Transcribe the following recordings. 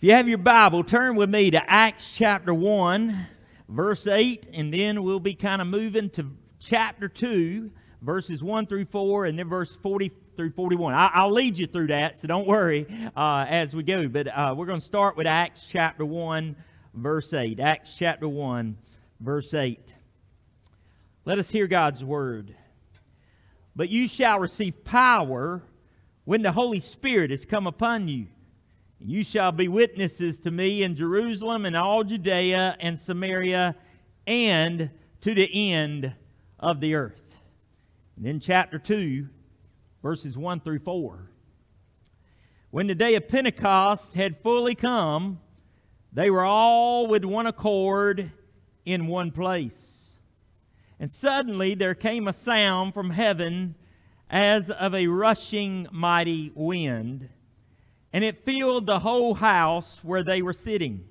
If you have your Bible, turn with me to Acts chapter 1, verse 8, and then we'll be kind of moving to chapter 2, verses 1 through 4, and then verse 40 through 41. I, will lead you through that, so don't worry uh, as we go. But uh, we're going to start with Acts chapter 1, verse 8. Acts chapter 1, verse 8. Let us hear God's word. But you shall receive power when the Holy Spirit has come upon you you shall be witnesses to me in Jerusalem and all Judea and Samaria and to the end of the earth. And then, chapter 2, verses 1 through 4. When the day of Pentecost had fully come, they were all with one accord in one place. And suddenly there came a sound from heaven as of a rushing mighty wind and it filled the whole house where they were sitting.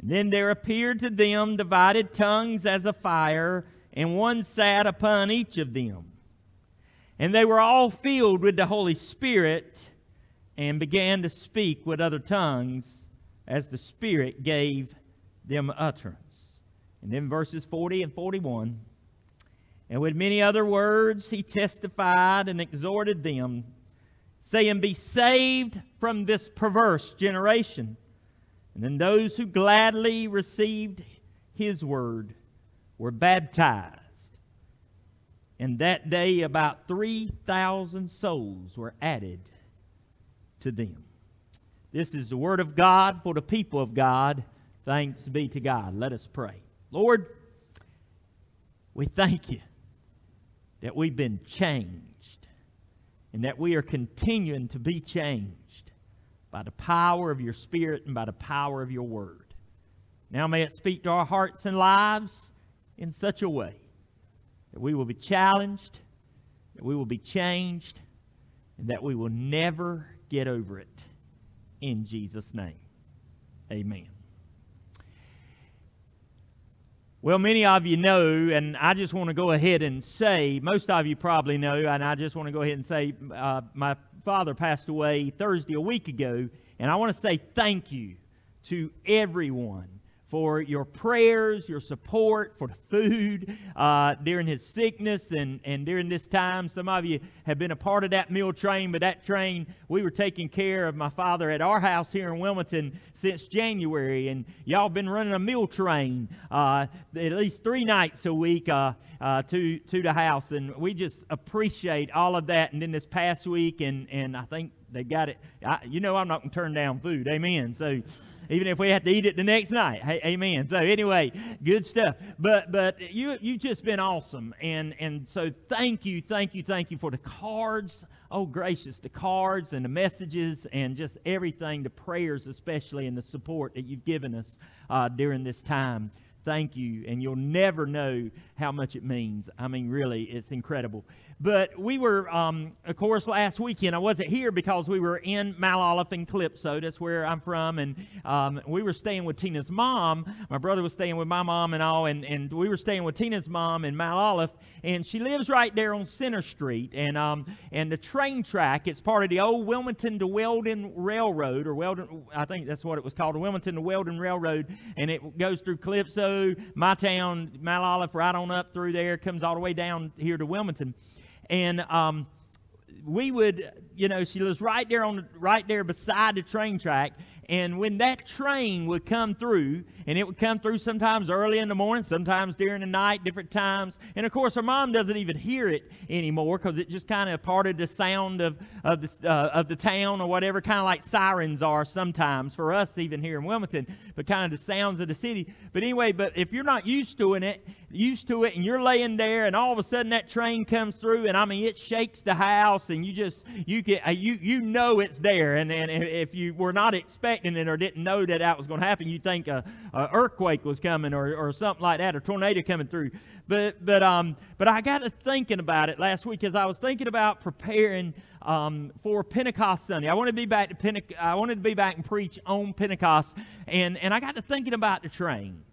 And then there appeared to them divided tongues as a fire, and one sat upon each of them. And they were all filled with the Holy Spirit and began to speak with other tongues as the Spirit gave them utterance. And then verses 40 and 41. And with many other words he testified and exhorted them saying, Be saved from this perverse generation. And then those who gladly received his word were baptized. And that day, about 3,000 souls were added to them. This is the word of God for the people of God. Thanks be to God. Let us pray. Lord, we thank you that we've been changed and that we are continuing to be changed by the power of your Spirit and by the power of your Word. Now may it speak to our hearts and lives in such a way that we will be challenged, that we will be changed, and that we will never get over it. In Jesus' name, amen. Well, many of you know, and I just want to go ahead and say, most of you probably know, and I just want to go ahead and say, uh, my father passed away Thursday a week ago, and I want to say thank you to everyone for your prayers, your support, for the food uh, during his sickness and, and during this time. Some of you have been a part of that meal train, but that train, we were taking care of my father at our house here in Wilmington since January, and y'all been running a meal train uh, at least three nights a week uh, uh, to, to the house, and we just appreciate all of that. And then this past week, and, and I think they got it. I, you know, I'm not going to turn down food. Amen. So, even if we have to eat it the next night. Hey, amen. So anyway, good stuff. But but you you've just been awesome, and and so thank you, thank you, thank you for the cards. Oh gracious, the cards and the messages and just everything, the prayers especially, and the support that you've given us uh, during this time. Thank you, and you'll never know how much it means. I mean, really, it's incredible. But we were, um, of course, last weekend. I wasn't here because we were in Mount and Calypso. That's where I'm from. And um, we were staying with Tina's mom. My brother was staying with my mom and all. And, and we were staying with Tina's mom in Mount And she lives right there on Center Street. And, um, and the train track, it's part of the old Wilmington to Weldon Railroad, or Weldon, I think that's what it was called, the Wilmington to Weldon Railroad. And it goes through Calypso, my town, Mount Olive, right on up through there, comes all the way down here to Wilmington. And um, we would, you know, she was right there on, right there beside the train track, and when that train would come through, and it would come through sometimes early in the morning, sometimes during the night, different times. And of course, her mom doesn't even hear it anymore because it just kind of part of the sound of, of, the, uh, of the town or whatever, kind of like sirens are sometimes for us, even here in Wilmington, but kind of the sounds of the city. But anyway, but if you're not used to it, used to it, and you're laying there, and all of a sudden that train comes through, and I mean, it shakes the house, and you just, you get, uh, you, you know it's there. And, and if you were not expecting it or didn't know that that was going to happen, you think, uh, uh, earthquake was coming or, or something like that, a tornado coming through. But but um but I got to thinking about it last week as I was thinking about preparing um, for Pentecost Sunday. I wanted to be back to Pente- I wanted to be back and preach on Pentecost, and and I got to thinking about the train.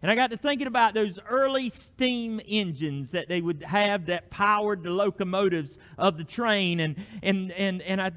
And I got to thinking about those early steam engines that they would have that powered the locomotives of the train. And, and, and, and I,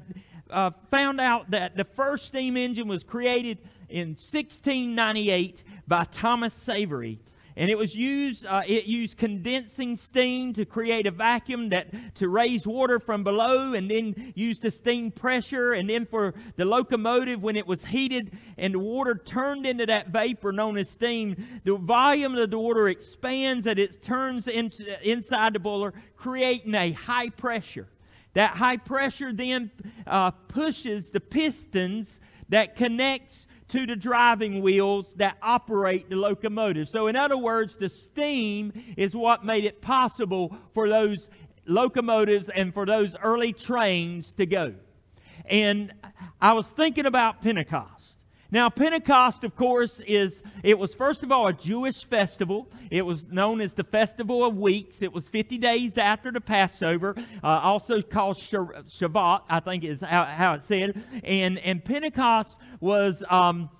uh, found out that the first steam engine was created in 1698 by Thomas Savery and it was used uh, it used condensing steam to create a vacuum that to raise water from below and then used the steam pressure. And then for the locomotive when it was heated and the water turned into that vapor known as steam the volume of the water expands and it turns into inside the boiler creating a high pressure. That high pressure then uh, pushes the pistons that connects to the driving wheels that operate the locomotive. So, in other words, the steam is what made it possible for those locomotives and for those early trains to go. And I was thinking about Pentecost. Now, Pentecost, of course, is, it was first of all a Jewish festival. It was known as the Festival of Weeks. It was 50 days after the Passover, uh, also called Shavuot, I think is how, how it said. And, and Pentecost was, um,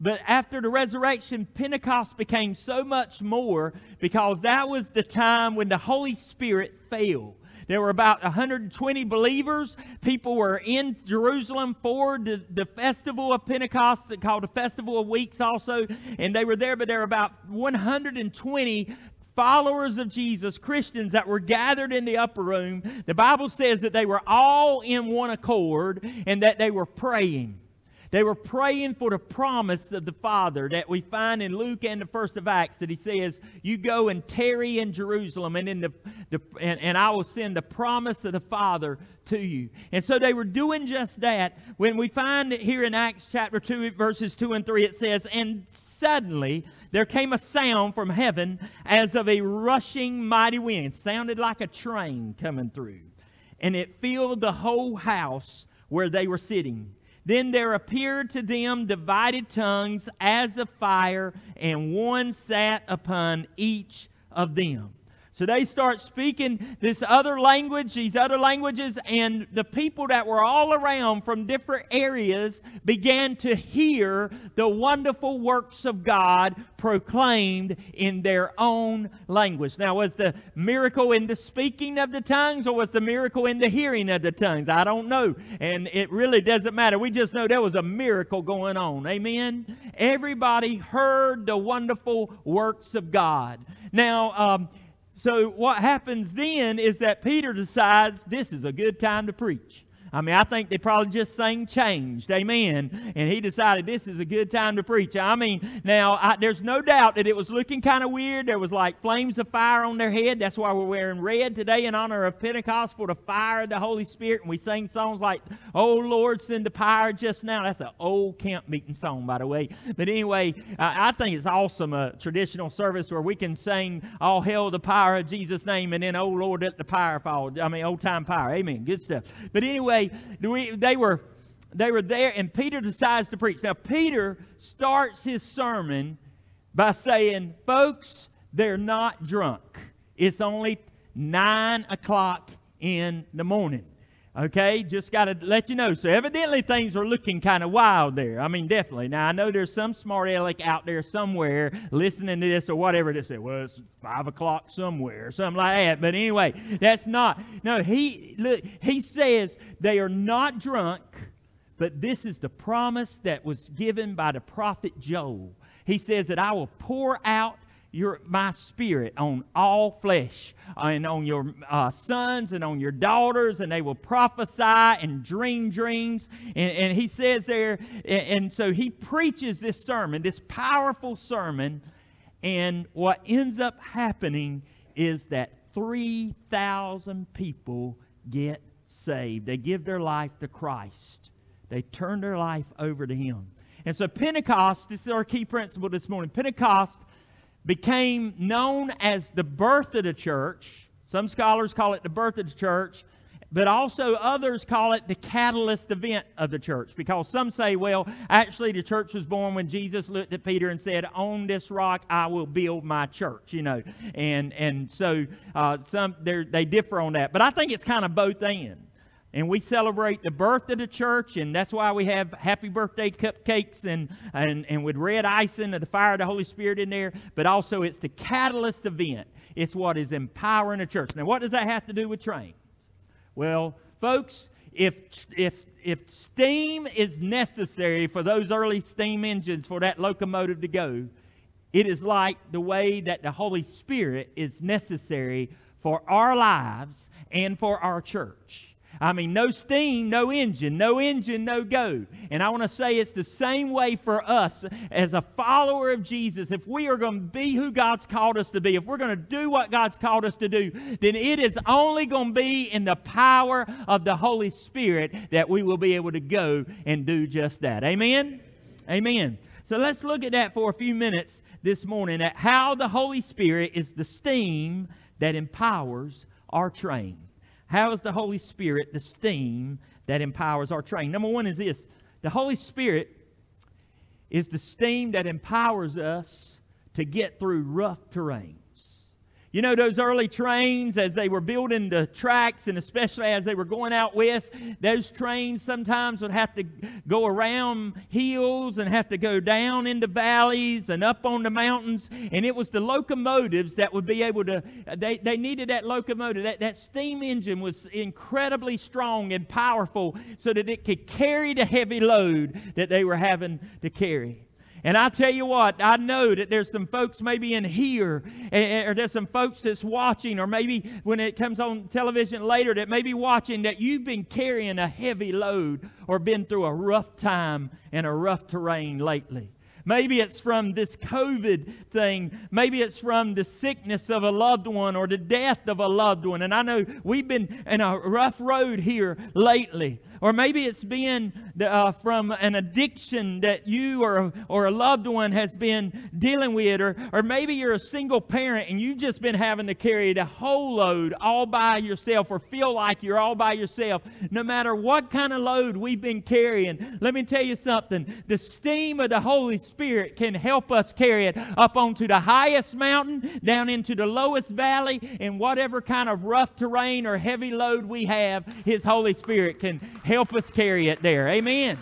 but after the resurrection, Pentecost became so much more because that was the time when the Holy Spirit fell. There were about 120 believers. People were in Jerusalem for the, the festival of Pentecost, called the Festival of Weeks also. And they were there, but there were about 120 followers of Jesus, Christians that were gathered in the upper room. The Bible says that they were all in one accord and that they were praying. They were praying for the promise of the Father that we find in Luke and the first of Acts that he says, You go and tarry in Jerusalem, and, in the, the and, and I will send the promise of the Father to you. And so they were doing just that. When we find it here in Acts chapter 2, verses 2 and 3, it says, And suddenly there came a sound from heaven as of a rushing mighty wind. Sounded like a train coming through. And it filled the whole house where they were sitting. Then there appeared to them divided tongues as of fire, and one sat upon each of them. So they start speaking this other language, these other languages, and the people that were all around from different areas began to hear the wonderful works of God proclaimed in their own language. Now, was the miracle in the speaking of the tongues or was the miracle in the hearing of the tongues? I don't know. And it really doesn't matter. We just know there was a miracle going on. Amen? Everybody heard the wonderful works of God. Now, um, so what happens then is that Peter decides this is a good time to preach. I mean, I think they probably just sang changed. Amen. And he decided this is a good time to preach. I mean, now, I, there's no doubt that it was looking kind of weird. There was like flames of fire on their head. That's why we're wearing red today in honor of Pentecost for the fire of the Holy Spirit. And we sing songs like, Oh Lord, send the fire just now. That's an old camp meeting song, by the way. But anyway, I think it's awesome, a traditional service where we can sing, All hail the power of Jesus' name, and then, Oh Lord, let the power fall. I mean, old time power. Amen. Good stuff. But anyway, they, they were they were there and Peter decides to preach. Now Peter starts his sermon by saying, folks, they're not drunk. It's only nine o'clock in the morning. Okay, just got to let you know. So evidently things are looking kind of wild there. I mean, definitely. Now I know there's some smart aleck out there somewhere listening to this or whatever to say, well, it's five o'clock somewhere or something like that. But anyway, that's not. No, he look. He says they are not drunk, but this is the promise that was given by the prophet Joel. He says that I will pour out your, my spirit on all flesh and on your uh, sons and on your daughters and they will prophesy and dream dreams. And, and he says there and, and so he preaches this sermon this powerful sermon and what ends up happening is that 3000 people get saved. They give their life to christ. They turn their life over to him. And so pentecost this is our key principle this morning. Pentecost became known as the birth of the church. Some scholars call it the birth of the church, but also others call it the catalyst event of the church because some say, well, actually, the church was born when Jesus looked at Peter and said, On this rock I will build my church, you know. And, and so uh, some they differ on that. But I think it's kind of both ends and we celebrate the birth of the church, and that's why we have happy birthday cupcakes and, and, and with red icing and the fire of the Holy Spirit in there, but also it's the catalyst event. It's what is empowering the church. Now, what does that have to do with trains? Well, folks, if, if, if steam is necessary for those early steam engines for that locomotive to go, it is like the way that the Holy Spirit is necessary for our lives and for our church. I mean, no steam, no engine, no engine, no go. And I want to say it's the same way for us as a follower of Jesus. If we are going to be who God's called us to be, if we're going to do what God's called us to do, then it is only going to be in the power of the Holy Spirit that we will be able to go and do just that. Amen? Amen. So let's look at that for a few minutes this morning at how the Holy Spirit is the steam that empowers our train. How is the Holy Spirit the steam that empowers our train? Number one is this the Holy Spirit is the steam that empowers us to get through rough terrain. You know, those early trains, as they were building the tracks, and especially as they were going out west, those trains sometimes would have to go around hills and have to go down into valleys and up on the mountains. And it was the locomotives that would be able to, they, they needed that locomotive. That, that steam engine was incredibly strong and powerful so that it could carry the heavy load that they were having to carry. And I tell you what, I know that there's some folks maybe in here, eh, eh, or there's some folks that's watching, or maybe when it comes on television later that may be watching that you've been carrying a heavy load or been through a rough time and a rough terrain lately. Maybe it's from this COVID thing. Maybe it's from the sickness of a loved one or the death of a loved one. And I know we've been in a rough road here lately. Or maybe it's been uh, from an addiction that you or, or a loved one has been dealing with. Or, or maybe you're a single parent and you've just been having to carry the whole load all by yourself or feel like you're all by yourself. No matter what kind of load we've been carrying, let me tell you something. The steam of the Holy Spirit can help us carry it up onto the highest mountain, down into the lowest valley, in whatever kind of rough terrain or heavy load we have, His Holy Spirit can help us carry it there. Amen.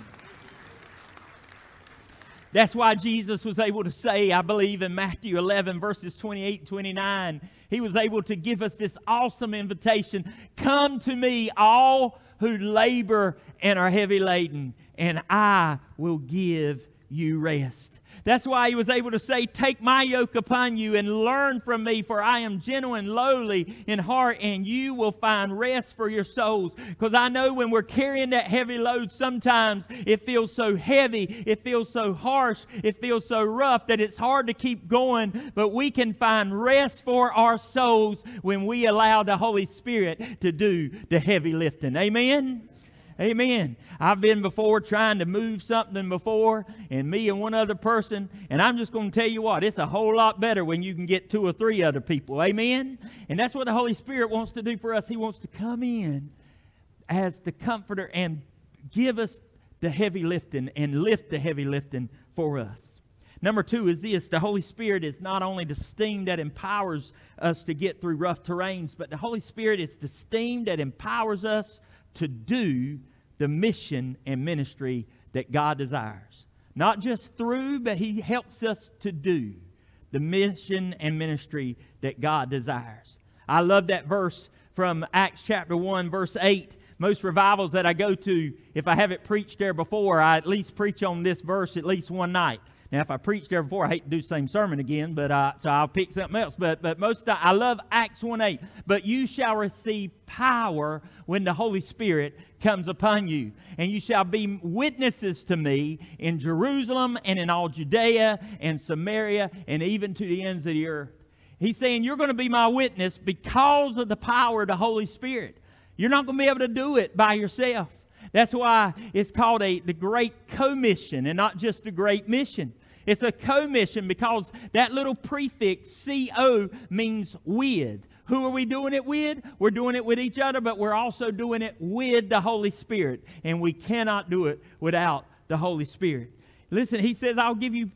That's why Jesus was able to say, I believe in Matthew 11, verses 28 and 29, he was able to give us this awesome invitation Come to me, all who labor and are heavy laden, and I will give you rest. That's why he was able to say, Take my yoke upon you and learn from me, for I am gentle and lowly in heart, and you will find rest for your souls. Because I know when we're carrying that heavy load, sometimes it feels so heavy, it feels so harsh, it feels so rough that it's hard to keep going. But we can find rest for our souls when we allow the Holy Spirit to do the heavy lifting. Amen? Amen. I've been before trying to move something before, and me and one other person, and I'm just going to tell you what, it's a whole lot better when you can get two or three other people. Amen? And that's what the Holy Spirit wants to do for us. He wants to come in as the comforter and give us the heavy lifting and lift the heavy lifting for us. Number two is this the Holy Spirit is not only the steam that empowers us to get through rough terrains, but the Holy Spirit is the steam that empowers us to do the mission and ministry that God desires. Not just through, but He helps us to do the mission and ministry that God desires. I love that verse from Acts chapter 1, verse 8. Most revivals that I go to, if I haven't preached there before, I at least preach on this verse at least one night. Now, if I preached there before, I hate to do the same sermon again, but uh, so I'll pick something else. But but most the, I love Acts 1 8. But you shall receive power when the Holy Spirit comes upon you, and you shall be witnesses to me in Jerusalem and in all Judea and Samaria and even to the ends of the earth. He's saying you're going to be my witness because of the power of the Holy Spirit. You're not going to be able to do it by yourself. That's why it's called a the Great Commission and not just a Great Mission. It's a commission because that little prefix CO means with. Who are we doing it with? We're doing it with each other, but we're also doing it with the Holy Spirit. And we cannot do it without the Holy Spirit. Listen, he says, I'll give you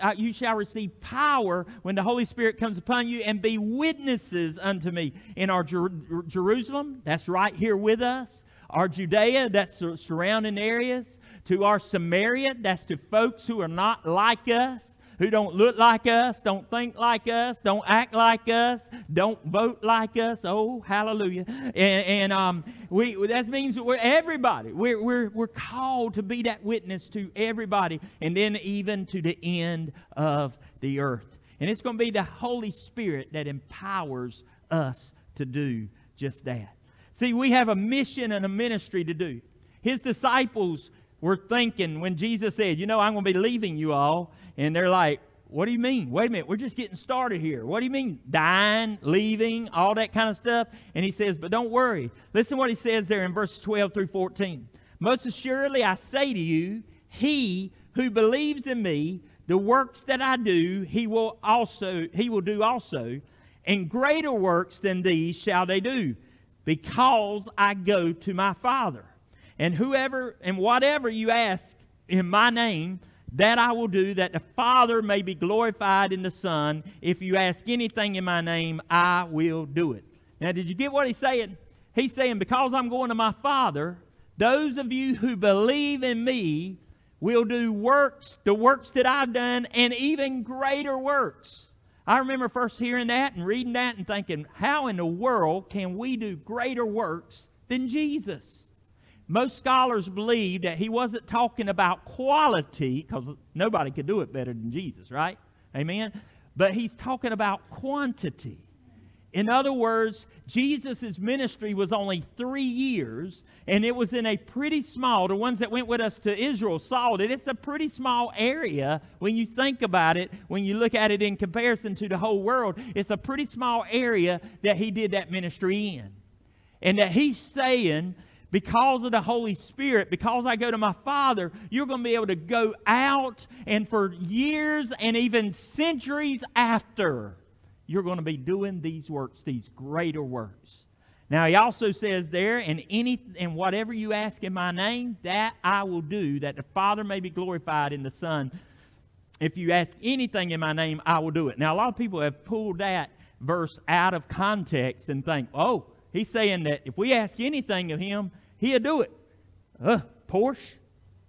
uh, you shall receive power when the Holy Spirit comes upon you and be witnesses unto me in our Jer- Jerusalem, that's right here with us, our Judea, that's surrounding areas, to our Samaria, that's to folks who are not like us, who don't look like us, don't think like us, don't act like us, don't vote like us. Oh, hallelujah. And, and um, we, that means that we're everybody. We're, we're, we're called to be that witness to everybody and then even to the end of the earth. And it's going to be the Holy Spirit that empowers us to do just that. See, we have a mission and a ministry to do. His disciples were thinking when Jesus said, You know, I'm going to be leaving you all. And they're like, What do you mean? Wait a minute, we're just getting started here. What do you mean? Dying, leaving, all that kind of stuff? And he says, But don't worry. Listen what he says there in verses 12 through 14. Most assuredly, I say to you, he who believes in me, the works that I do, he will also he will do also, and greater works than these shall they do, because I go to my Father. And whoever and whatever you ask in my name, that I will do, that the Father may be glorified in the Son. If you ask anything in my name, I will do it. Now, did you get what he's saying? He's saying, because I'm going to my Father, those of you who believe in me will do works, the works that I've done, and even greater works. I remember first hearing that and reading that and thinking, how in the world can we do greater works than Jesus? Most scholars believe that he wasn't talking about quality, because nobody could do it better than Jesus, right? Amen? But he's talking about quantity. In other words, Jesus' ministry was only three years, and it was in a pretty small, the ones that went with us to Israel saw that it's a pretty small area when you think about it, when you look at it in comparison to the whole world. It's a pretty small area that he did that ministry in. And that he's saying, because of the Holy Spirit, because I go to my Father, you're going to be able to go out and for years and even centuries after you're going to be doing these works, these greater works. Now he also says there, and any and whatever you ask in my name, that I will do, that the Father may be glorified in the Son. If you ask anything in my name, I will do it. Now a lot of people have pulled that verse out of context and think, oh, he's saying that if we ask anything of him, he'll do it. Uh, Porsche,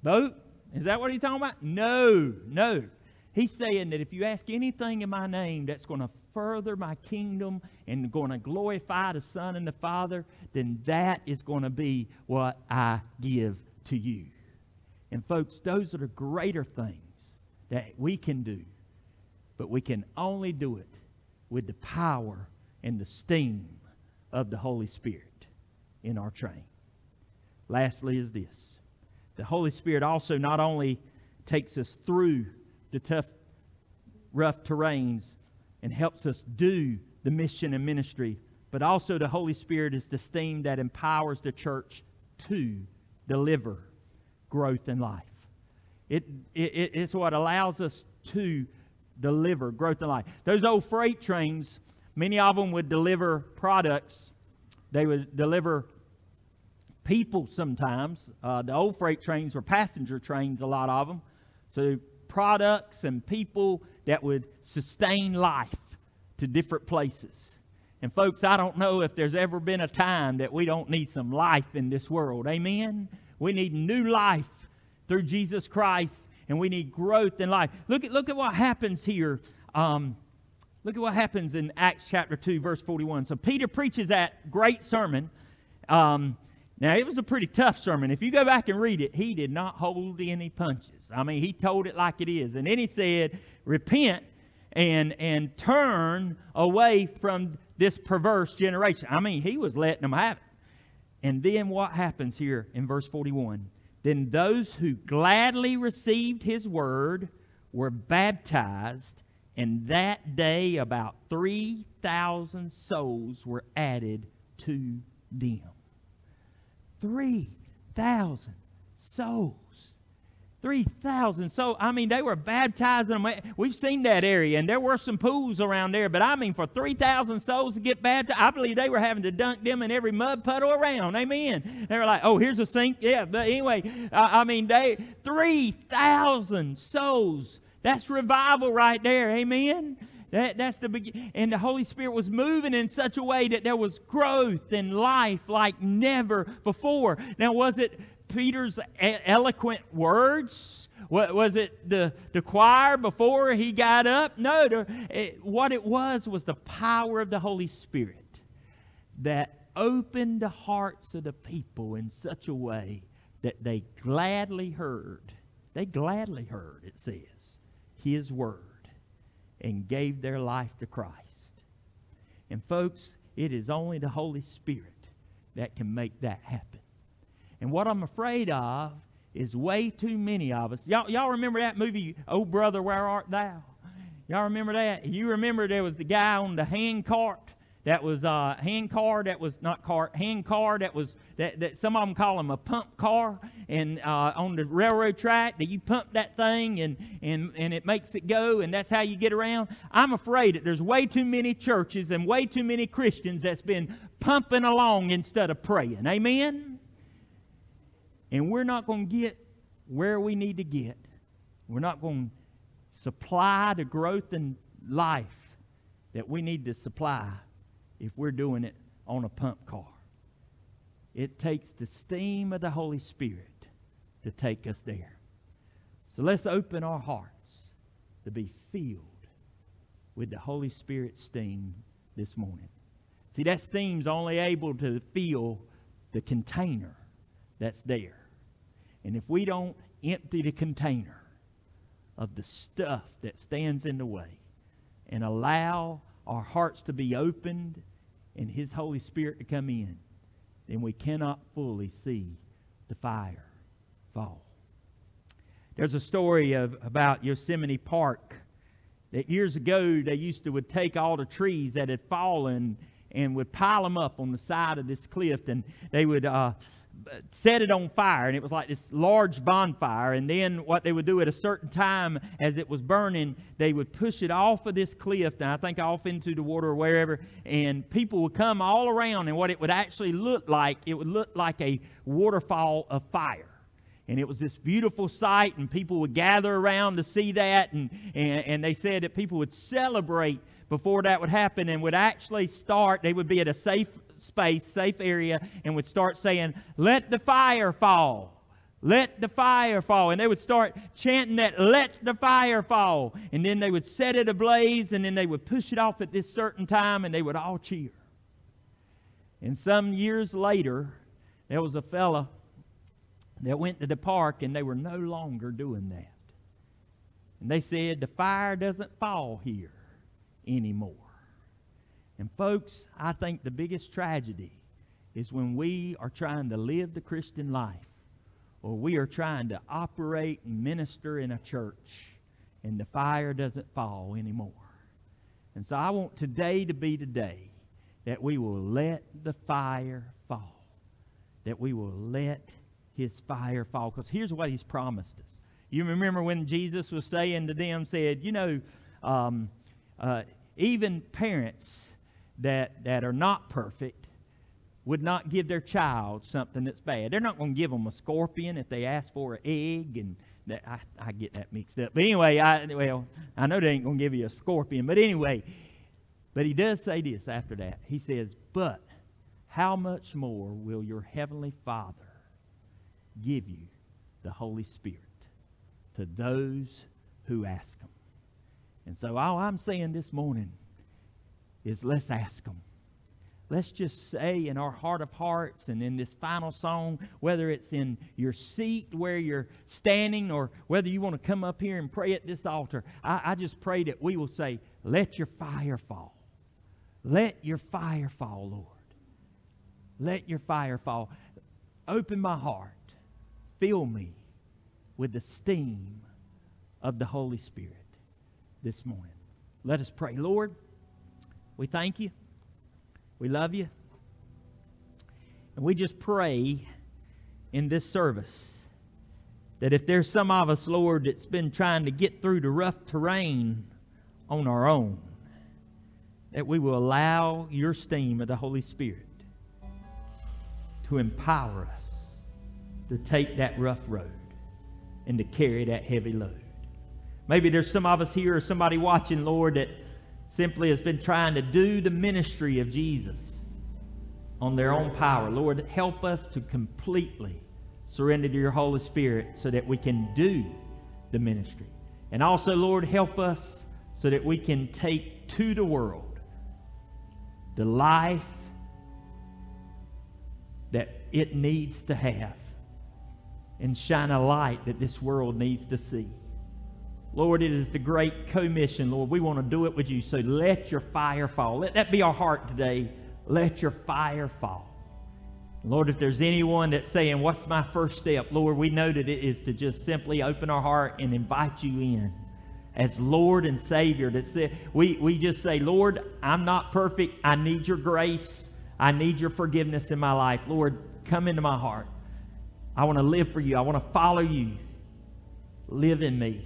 boat, is that what he's talking about? No, no. He's saying that if you ask anything in my name that's going to further my kingdom and going to glorify the Son and the Father, then that is going to be what I give to you. And folks, those are the greater things that we can do, but we can only do it with the power and the steam of the Holy Spirit in our train. Lastly, is this the Holy Spirit also not only takes us through the tough, rough terrains, and helps us do the mission and ministry. But also, the Holy Spirit is the steam that empowers the church to deliver growth in life. It, it, it's what allows us to deliver growth in life. Those old freight trains, many of them would deliver products, they would deliver people sometimes. Uh, the old freight trains were passenger trains, a lot of them. So, products and people that would sustain life to different places. And, folks, I don't know if there's ever been a time that we don't need some life in this world. Amen? We need new life through Jesus Christ, and we need growth in life. Look at, look at what happens here. Um, look at what happens in Acts chapter 2, verse 41. So, Peter preaches that great sermon. Um, now, it was a pretty tough sermon. If you go back and read it, he did not hold any punches. I mean, he told it like it is. And then he said, Repent and, and turn away from this perverse generation. I mean, he was letting them have it. And then what happens here in verse 41? Then those who gladly received his word were baptized, and that day about 3,000 souls were added to them. 3,000 souls. 3,000. So, I mean, they were baptizing them. We've seen that area, and there were some pools around there. But I mean, for 3,000 souls to get baptized, I believe they were having to dunk them in every mud puddle around. Amen. They were like, oh, here's a sink. Yeah, but anyway, I, I mean, they 3,000 souls. That's revival right there. Amen. That, that's the beginning. And the Holy Spirit was moving in such a way that there was growth and life like never before. Now, was it Peter's eloquent words? What, was it the, the choir before he got up? No. The, it, what it was was the power of the Holy Spirit that opened the hearts of the people in such a way that they gladly heard. They gladly heard, it says, his word and gave their life to Christ. And folks, it is only the Holy Spirit that can make that happen. And what I'm afraid of is way too many of us. Y'all, y'all remember that movie, Oh Brother, Where Art Thou? Y'all remember that? You remember there was the guy on the hand cart that was uh, hand car that was not car hand car that was that, that some of them call them a pump car and uh, on the railroad track that you pump that thing and, and and it makes it go and that's how you get around i'm afraid that there's way too many churches and way too many christians that's been pumping along instead of praying amen and we're not going to get where we need to get we're not going to supply the growth and life that we need to supply if we're doing it on a pump car. It takes the steam of the Holy Spirit to take us there. So let's open our hearts to be filled with the Holy Spirit steam this morning. See, that steam's only able to fill the container that's there. And if we don't empty the container of the stuff that stands in the way and allow our hearts to be opened and His Holy Spirit to come in, then we cannot fully see the fire fall. There's a story of, about Yosemite Park that years ago they used to would take all the trees that had fallen and would pile them up on the side of this cliff and they would uh, set it on fire and it was like this large bonfire and then what they would do at a certain time as it was burning they would push it off of this cliff and i think off into the water or wherever and people would come all around and what it would actually look like it would look like a waterfall of fire. And it was this beautiful sight and people would gather around to see that and, and, and they said that people would celebrate before that would happen and would actually start they would be at a safe space, safe area, and would start saying, Let the fire fall. Let the fire fall. And they would start chanting that, Let the fire fall. And then they would set it ablaze, and then they would push it off at this certain time, and they would all cheer. And some years later, there was a fella that went to the park, and they were no longer doing that. And they said, The fire doesn't fall here anymore. And, folks, I think the biggest tragedy is when we are trying to live the Christian life or we are trying to operate and minister in a church and the fire doesn't fall anymore. And so I want today to be today that we will let the fire fall, that we will let his fire fall. Because here's what he's promised us. You remember when Jesus was saying to them, said, you know, um, uh, even parents that, that are not perfect would not give their child something that's bad. They're not going to give them a scorpion if they ask for an egg, and that, I, I get that mixed up. But anyway, I, well, I know they ain't going to give you a scorpion. But anyway, but he does say this after that. He says, But how much more will your heavenly Father give you the Holy Spirit to those who ask him? And so all I'm saying this morning is let's ask them. Let's just say in our heart of hearts and in this final song, whether it's in your seat where you're standing or whether you want to come up here and pray at this altar, I, I just pray that we will say, Let your fire fall. Let your fire fall, Lord. Let your fire fall. Open my heart. Fill me with the steam of the Holy Spirit this morning. Let us pray. Lord, we thank you. We love you. And we just pray in this service that if there's some of us, Lord, that's been trying to get through the rough terrain on our own, that we will allow your steam of the Holy Spirit to empower us to take that rough road and to carry that heavy load. Maybe there's some of us here or somebody watching, Lord, that simply has been trying to do the ministry of Jesus on their own power. Lord, help us to completely surrender to your Holy Spirit so that we can do the ministry. And also, Lord, help us so that we can take to the world the life that it needs to have and shine a light that this world needs to see. Lord, it is the great commission, Lord. We want to do it with you. So let your fire fall. Let that be our heart today. Let your fire fall. Lord, if there's anyone that's saying, What's my first step? Lord, we know that it is to just simply open our heart and invite you in as Lord and Savior. That say, we, we just say, Lord, I'm not perfect. I need your grace. I need your forgiveness in my life. Lord, come into my heart. I want to live for you. I want to follow you. Live in me.